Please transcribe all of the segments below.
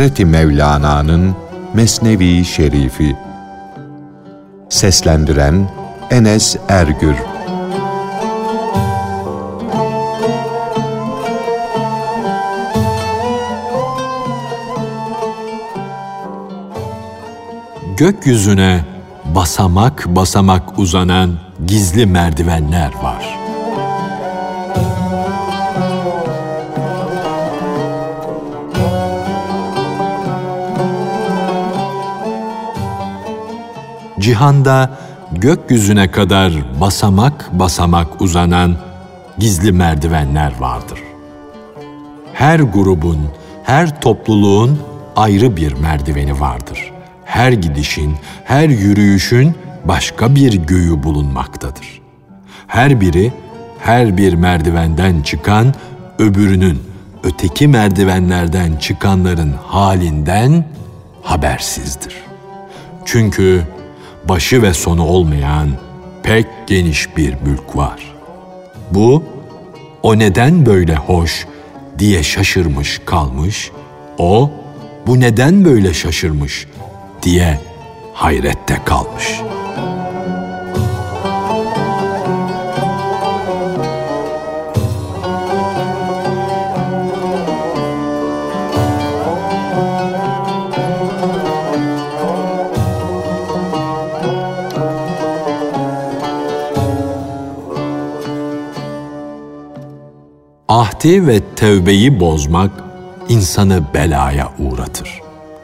Hazreti Mevlana'nın Mesnevi Şerifi Seslendiren Enes Ergür Gökyüzüne basamak basamak uzanan gizli merdivenler var. Cihanda gökyüzüne kadar basamak basamak uzanan gizli merdivenler vardır. Her grubun, her topluluğun ayrı bir merdiveni vardır. Her gidişin, her yürüyüşün başka bir göğü bulunmaktadır. Her biri her bir merdivenden çıkan öbürünün öteki merdivenlerden çıkanların halinden habersizdir. Çünkü başı ve sonu olmayan pek geniş bir mülk var. Bu, o neden böyle hoş diye şaşırmış kalmış, o, bu neden böyle şaşırmış diye hayrette kalmış.'' Ahdi ve tevbeyi bozmak insanı belaya uğratır.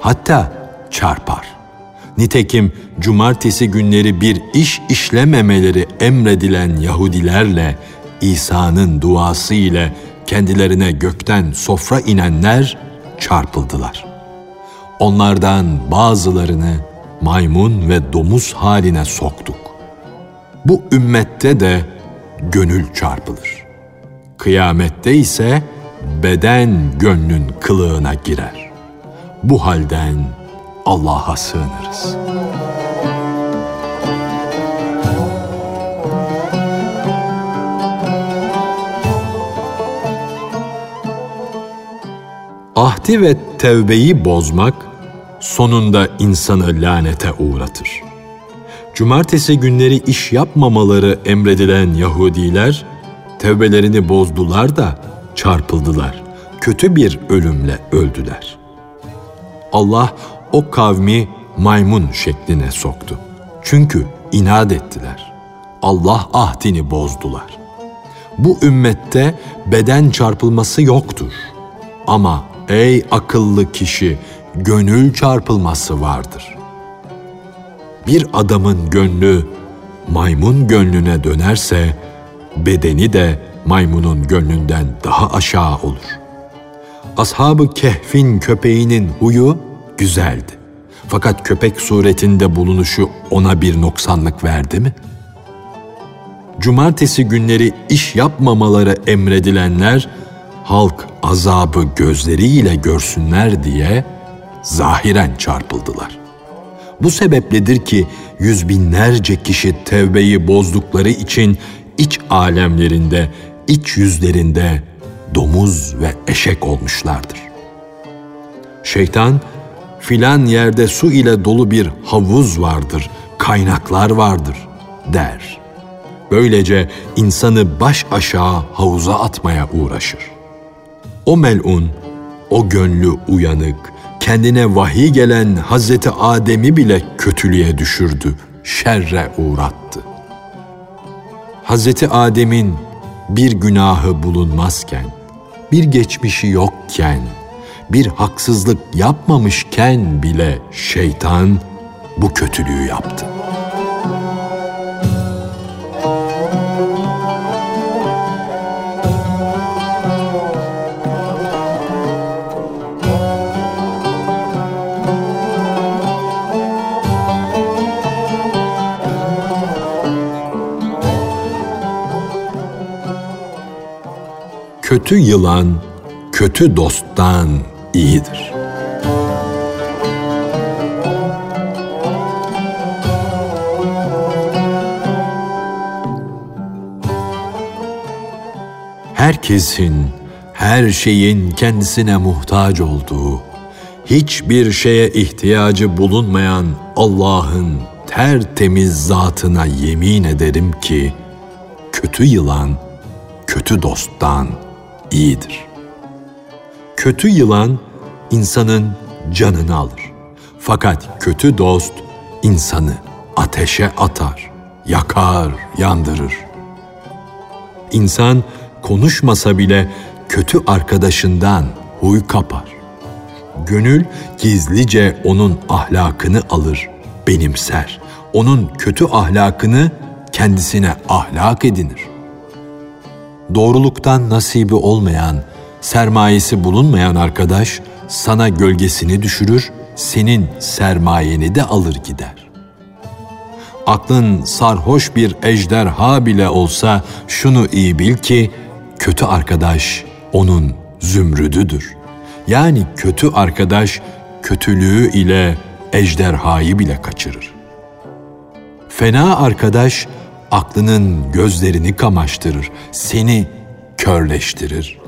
Hatta çarpar. Nitekim cumartesi günleri bir iş işlememeleri emredilen Yahudilerle İsa'nın duası ile kendilerine gökten sofra inenler çarpıldılar. Onlardan bazılarını maymun ve domuz haline soktuk. Bu ümmette de gönül çarpılır. Kıyamette ise beden gönlün kılığına girer. Bu halden Allah'a sığınırız. Ahdi ve tevbeyi bozmak sonunda insanı lanete uğratır. Cumartesi günleri iş yapmamaları emredilen Yahudiler Tevbelerini bozdular da çarpıldılar. Kötü bir ölümle öldüler. Allah o kavmi maymun şekline soktu. Çünkü inat ettiler. Allah ahdini bozdular. Bu ümmette beden çarpılması yoktur. Ama ey akıllı kişi gönül çarpılması vardır. Bir adamın gönlü maymun gönlüne dönerse bedeni de maymunun gönlünden daha aşağı olur. Ashab-ı Kehf'in köpeğinin huyu güzeldi. Fakat köpek suretinde bulunuşu ona bir noksanlık verdi mi? Cumartesi günleri iş yapmamaları emredilenler, halk azabı gözleriyle görsünler diye zahiren çarpıldılar. Bu sebepledir ki yüz binlerce kişi tevbeyi bozdukları için iç alemlerinde, iç yüzlerinde domuz ve eşek olmuşlardır. Şeytan, filan yerde su ile dolu bir havuz vardır, kaynaklar vardır der. Böylece insanı baş aşağı havuza atmaya uğraşır. O melun, o gönlü uyanık, kendine vahiy gelen Hazreti Adem'i bile kötülüğe düşürdü, şerre uğrattı. Hazreti Adem'in bir günahı bulunmazken, bir geçmişi yokken, bir haksızlık yapmamışken bile şeytan bu kötülüğü yaptı. Kötü yılan kötü dosttan iyidir. Herkesin, her şeyin kendisine muhtaç olduğu, hiçbir şeye ihtiyacı bulunmayan Allah'ın tertemiz zatına yemin ederim ki kötü yılan kötü dosttan iyidir. Kötü yılan insanın canını alır. Fakat kötü dost insanı ateşe atar, yakar, yandırır. İnsan konuşmasa bile kötü arkadaşından huy kapar. Gönül gizlice onun ahlakını alır, benimser. Onun kötü ahlakını kendisine ahlak edinir. Doğruluktan nasibi olmayan, sermayesi bulunmayan arkadaş sana gölgesini düşürür, senin sermayeni de alır gider. Aklın sarhoş bir ejderha bile olsa şunu iyi bil ki kötü arkadaş onun zümrüdüdür. Yani kötü arkadaş kötülüğü ile ejderhayı bile kaçırır. Fena arkadaş aklının gözlerini kamaştırır, seni körleştirir.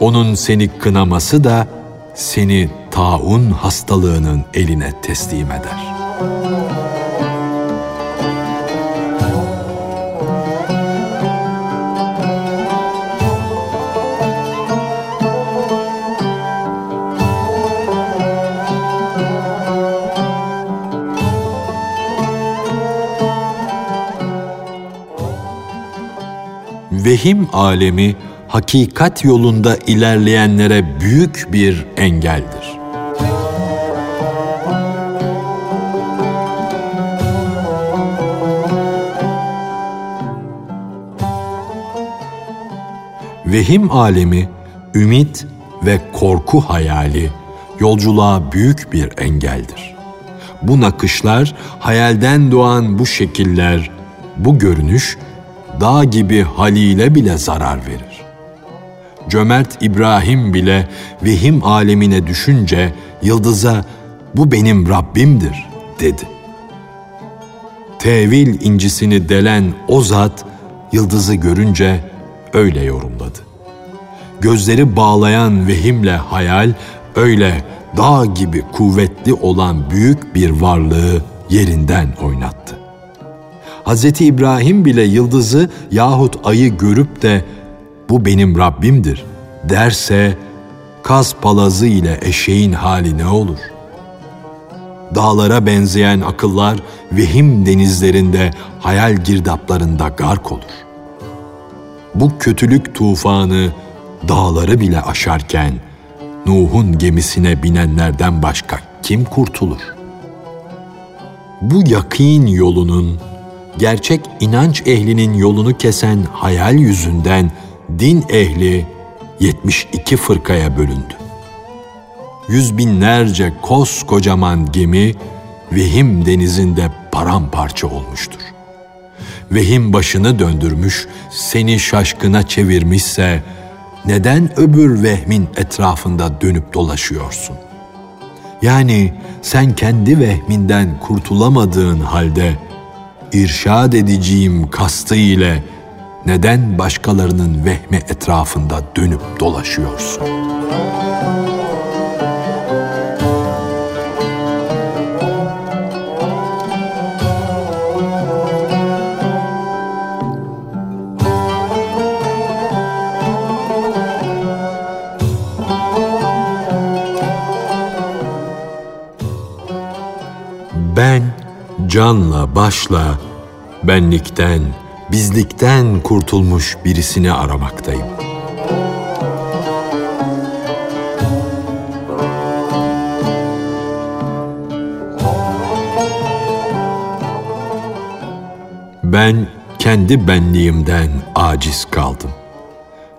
Onun seni kınaması da seni taun hastalığının eline teslim eder. Vehim alemi hakikat yolunda ilerleyenlere büyük bir engeldir. Vehim alemi, ümit ve korku hayali yolculuğa büyük bir engeldir. Bu nakışlar, hayalden doğan bu şekiller, bu görünüş dağ gibi Halil'e bile zarar verir. Cömert İbrahim bile vehim alemine düşünce yıldıza bu benim Rabbimdir dedi. Tevil incisini delen o zat yıldızı görünce öyle yorumladı. Gözleri bağlayan vehimle hayal öyle dağ gibi kuvvetli olan büyük bir varlığı yerinden oynattı. Hz. İbrahim bile yıldızı yahut ayı görüp de bu benim Rabbimdir derse kaz palazı ile eşeğin hali ne olur? Dağlara benzeyen akıllar vehim denizlerinde hayal girdaplarında gark olur. Bu kötülük tufanı dağları bile aşarken Nuh'un gemisine binenlerden başka kim kurtulur? Bu yakin yolunun gerçek inanç ehlinin yolunu kesen hayal yüzünden din ehli 72 fırkaya bölündü. Yüz binlerce koskocaman gemi vehim denizinde paramparça olmuştur. Vehim başını döndürmüş, seni şaşkına çevirmişse neden öbür vehmin etrafında dönüp dolaşıyorsun? Yani sen kendi vehminden kurtulamadığın halde irşad edeceğim kastı ile neden başkalarının vehmi etrafında dönüp dolaşıyorsun? Canla başla benlikten, bizlikten kurtulmuş birisini aramaktayım. Ben kendi benliğimden aciz kaldım.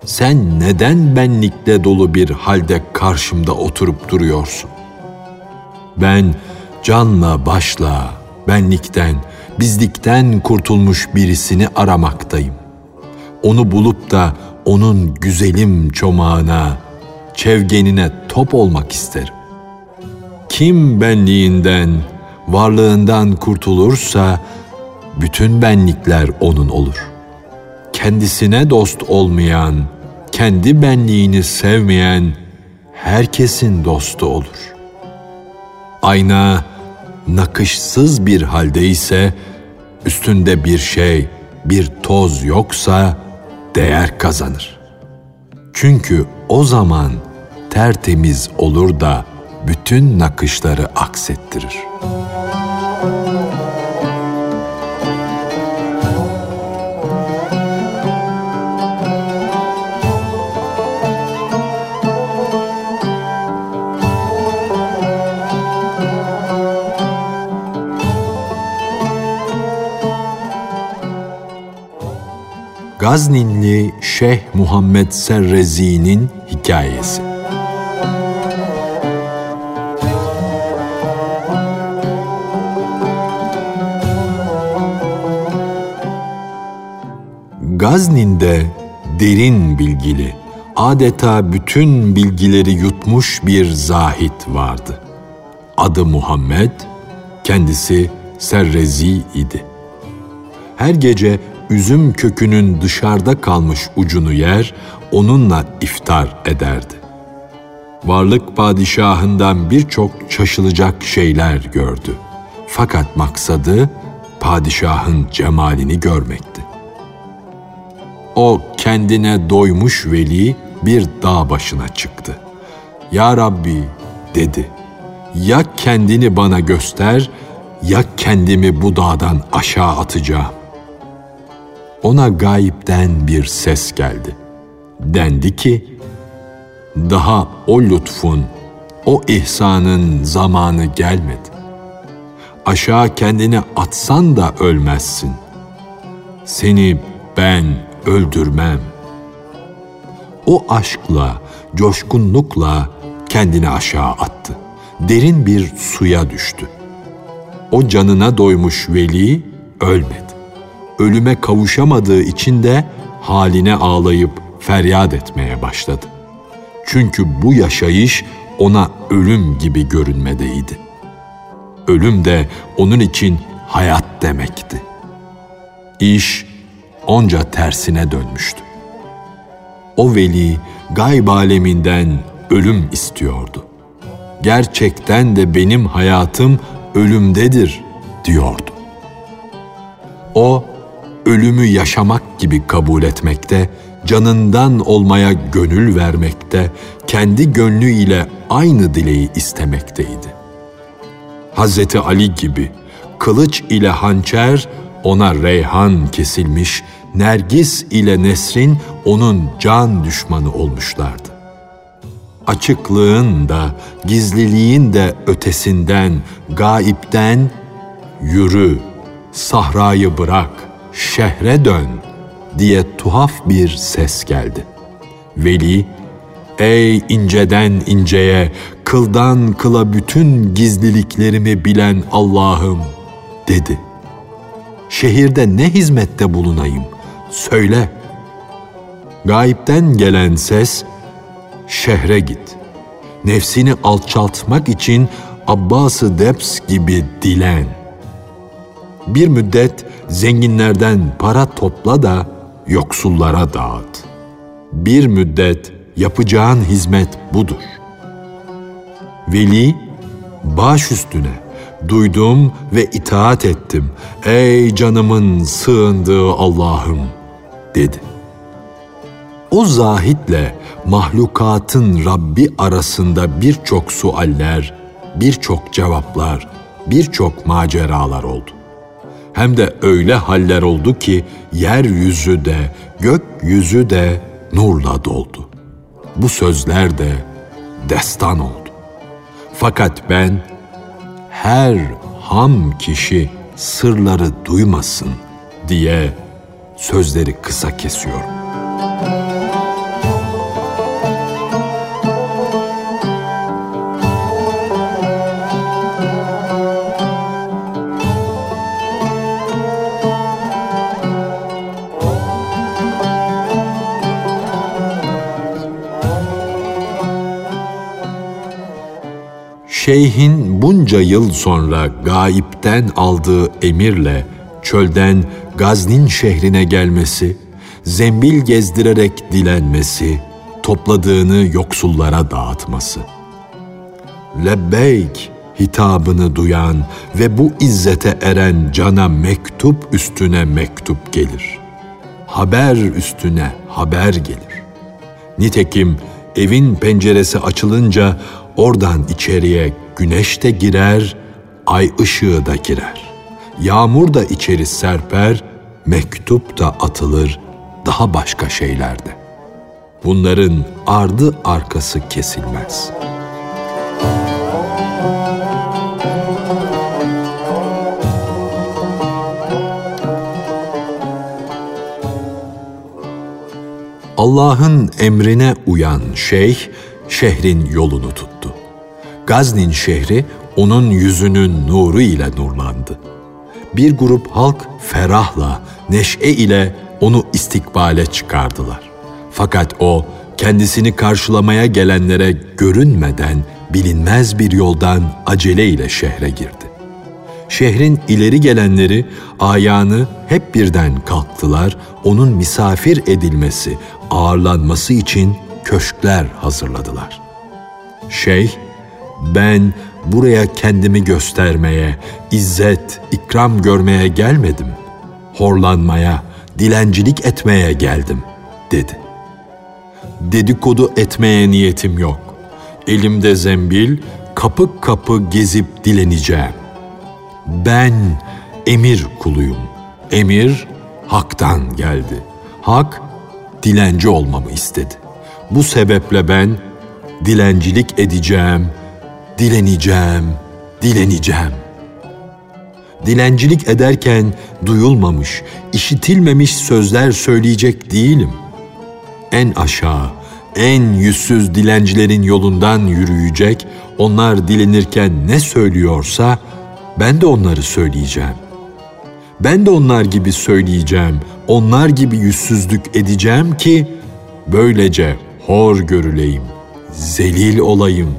Sen neden benlikle dolu bir halde karşımda oturup duruyorsun? Ben canla başla benlikten, bizlikten kurtulmuş birisini aramaktayım. Onu bulup da onun güzelim çomağına, çevgenine top olmak isterim. Kim benliğinden, varlığından kurtulursa bütün benlikler onun olur. Kendisine dost olmayan, kendi benliğini sevmeyen herkesin dostu olur. ayna nakışsız bir halde ise üstünde bir şey, bir toz yoksa değer kazanır. Çünkü o zaman tertemiz olur da bütün nakışları aksettirir.'' Gazninli Şeyh Muhammed Serrezi'nin hikayesi. Gaznin'de derin bilgili, adeta bütün bilgileri yutmuş bir zahit vardı. Adı Muhammed, kendisi Serrezi idi. Her gece üzüm kökünün dışarıda kalmış ucunu yer, onunla iftar ederdi. Varlık padişahından birçok şaşılacak şeyler gördü. Fakat maksadı padişahın cemalini görmekti. O kendine doymuş veli bir dağ başına çıktı. Ya Rabbi dedi. Ya kendini bana göster ya kendimi bu dağdan aşağı atacağım ona gayipten bir ses geldi. Dendi ki, daha o lütfun, o ihsanın zamanı gelmedi. Aşağı kendini atsan da ölmezsin. Seni ben öldürmem. O aşkla, coşkunlukla kendini aşağı attı. Derin bir suya düştü. O canına doymuş veli ölmedi ölüme kavuşamadığı için de haline ağlayıp feryat etmeye başladı. Çünkü bu yaşayış ona ölüm gibi görünmedeydi. Ölüm de onun için hayat demekti. İş onca tersine dönmüştü. O veli gayb aleminden ölüm istiyordu. Gerçekten de benim hayatım ölümdedir diyordu. O ölümü yaşamak gibi kabul etmekte, canından olmaya gönül vermekte, kendi gönlü ile aynı dileği istemekteydi. Hazreti Ali gibi kılıç ile hançer ona reyhan kesilmiş, Nergis ile Nesrin onun can düşmanı olmuşlardı. Açıklığın da, gizliliğin de ötesinden, gaipten yürü, sahrayı bırak, şehre dön diye tuhaf bir ses geldi. Veli, ey inceden inceye, kıldan kıla bütün gizliliklerimi bilen Allah'ım dedi. Şehirde ne hizmette bulunayım? Söyle. Gayipten gelen ses, şehre git. Nefsini alçaltmak için Abbas-ı Deps gibi dilen. Bir müddet zenginlerden para topla da yoksullara dağıt. Bir müddet yapacağın hizmet budur. Veli, baş üstüne duydum ve itaat ettim. Ey canımın sığındığı Allah'ım dedi. O zahitle mahlukatın Rabbi arasında birçok sualler, birçok cevaplar, birçok maceralar oldu. Hem de öyle haller oldu ki yeryüzü de gökyüzü de nurla doldu. Bu sözler de destan oldu. Fakat ben her ham kişi sırları duymasın diye sözleri kısa kesiyorum. Şeyhin bunca yıl sonra gayipten aldığı emirle çölden Gaznin şehrine gelmesi, zembil gezdirerek dilenmesi, topladığını yoksullara dağıtması. Lebbeyk hitabını duyan ve bu izzete eren cana mektup üstüne mektup gelir. Haber üstüne haber gelir. Nitekim evin penceresi açılınca oradan içeriye güneş de girer, ay ışığı da girer. Yağmur da içeri serper, mektup da atılır, daha başka şeylerde. Bunların ardı arkası kesilmez.'' Allah'ın emrine uyan şeyh, şehrin yolunu tuttu. Gaznin şehri onun yüzünün nuru ile nurlandı. Bir grup halk ferahla, neşe ile onu istikbale çıkardılar. Fakat o kendisini karşılamaya gelenlere görünmeden bilinmez bir yoldan acele ile şehre girdi. Şehrin ileri gelenleri ayağını hep birden kalktılar, onun misafir edilmesi, ağırlanması için köşkler hazırladılar. Şeyh, ben buraya kendimi göstermeye, izzet, ikram görmeye gelmedim. Horlanmaya, dilencilik etmeye geldim, dedi. Dedikodu etmeye niyetim yok. Elimde zembil, kapı kapı gezip dileneceğim. Ben emir kuluyum. Emir haktan geldi. Hak dilenci olmamı istedi. Bu sebeple ben dilencilik edeceğim, dileneceğim, dileneceğim. Dilencilik ederken duyulmamış, işitilmemiş sözler söyleyecek değilim. En aşağı, en yüzsüz dilencilerin yolundan yürüyecek, onlar dilenirken ne söylüyorsa ben de onları söyleyeceğim. Ben de onlar gibi söyleyeceğim, onlar gibi yüzsüzlük edeceğim ki böylece hor görüleyim, zelil olayım,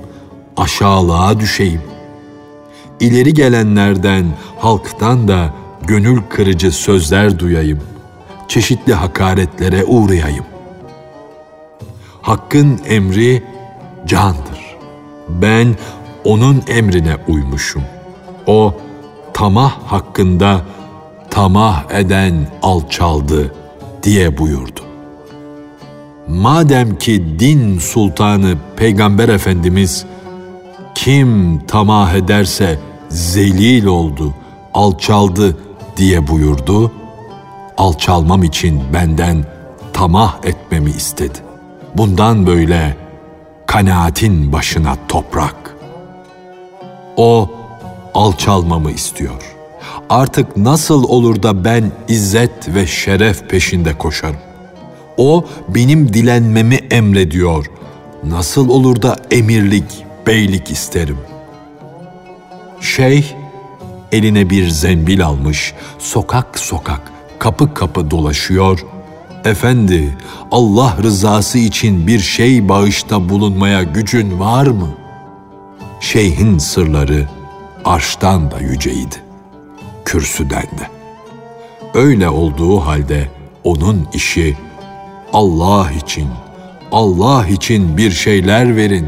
aşağılığa düşeyim. İleri gelenlerden, halktan da gönül kırıcı sözler duyayım, çeşitli hakaretlere uğrayayım. Hakkın emri candır. Ben onun emrine uymuşum. O tamah hakkında tamah eden alçaldı diye buyurdu. Madem ki din sultanı Peygamber Efendimiz kim tamah ederse zelil oldu, alçaldı diye buyurdu, alçalmam için benden tamah etmemi istedi. Bundan böyle kanaatin başına toprak. O alçalmamı istiyor. Artık nasıl olur da ben izzet ve şeref peşinde koşarım? O benim dilenmemi emrediyor. Nasıl olur da emirlik, beylik isterim? Şeyh eline bir zembil almış, sokak sokak, kapı kapı dolaşıyor. Efendi, Allah rızası için bir şey bağışta bulunmaya gücün var mı? Şeyhin sırları arştan da yüceydi, kürsüden de. Öyle olduğu halde onun işi Allah için, Allah için bir şeyler verin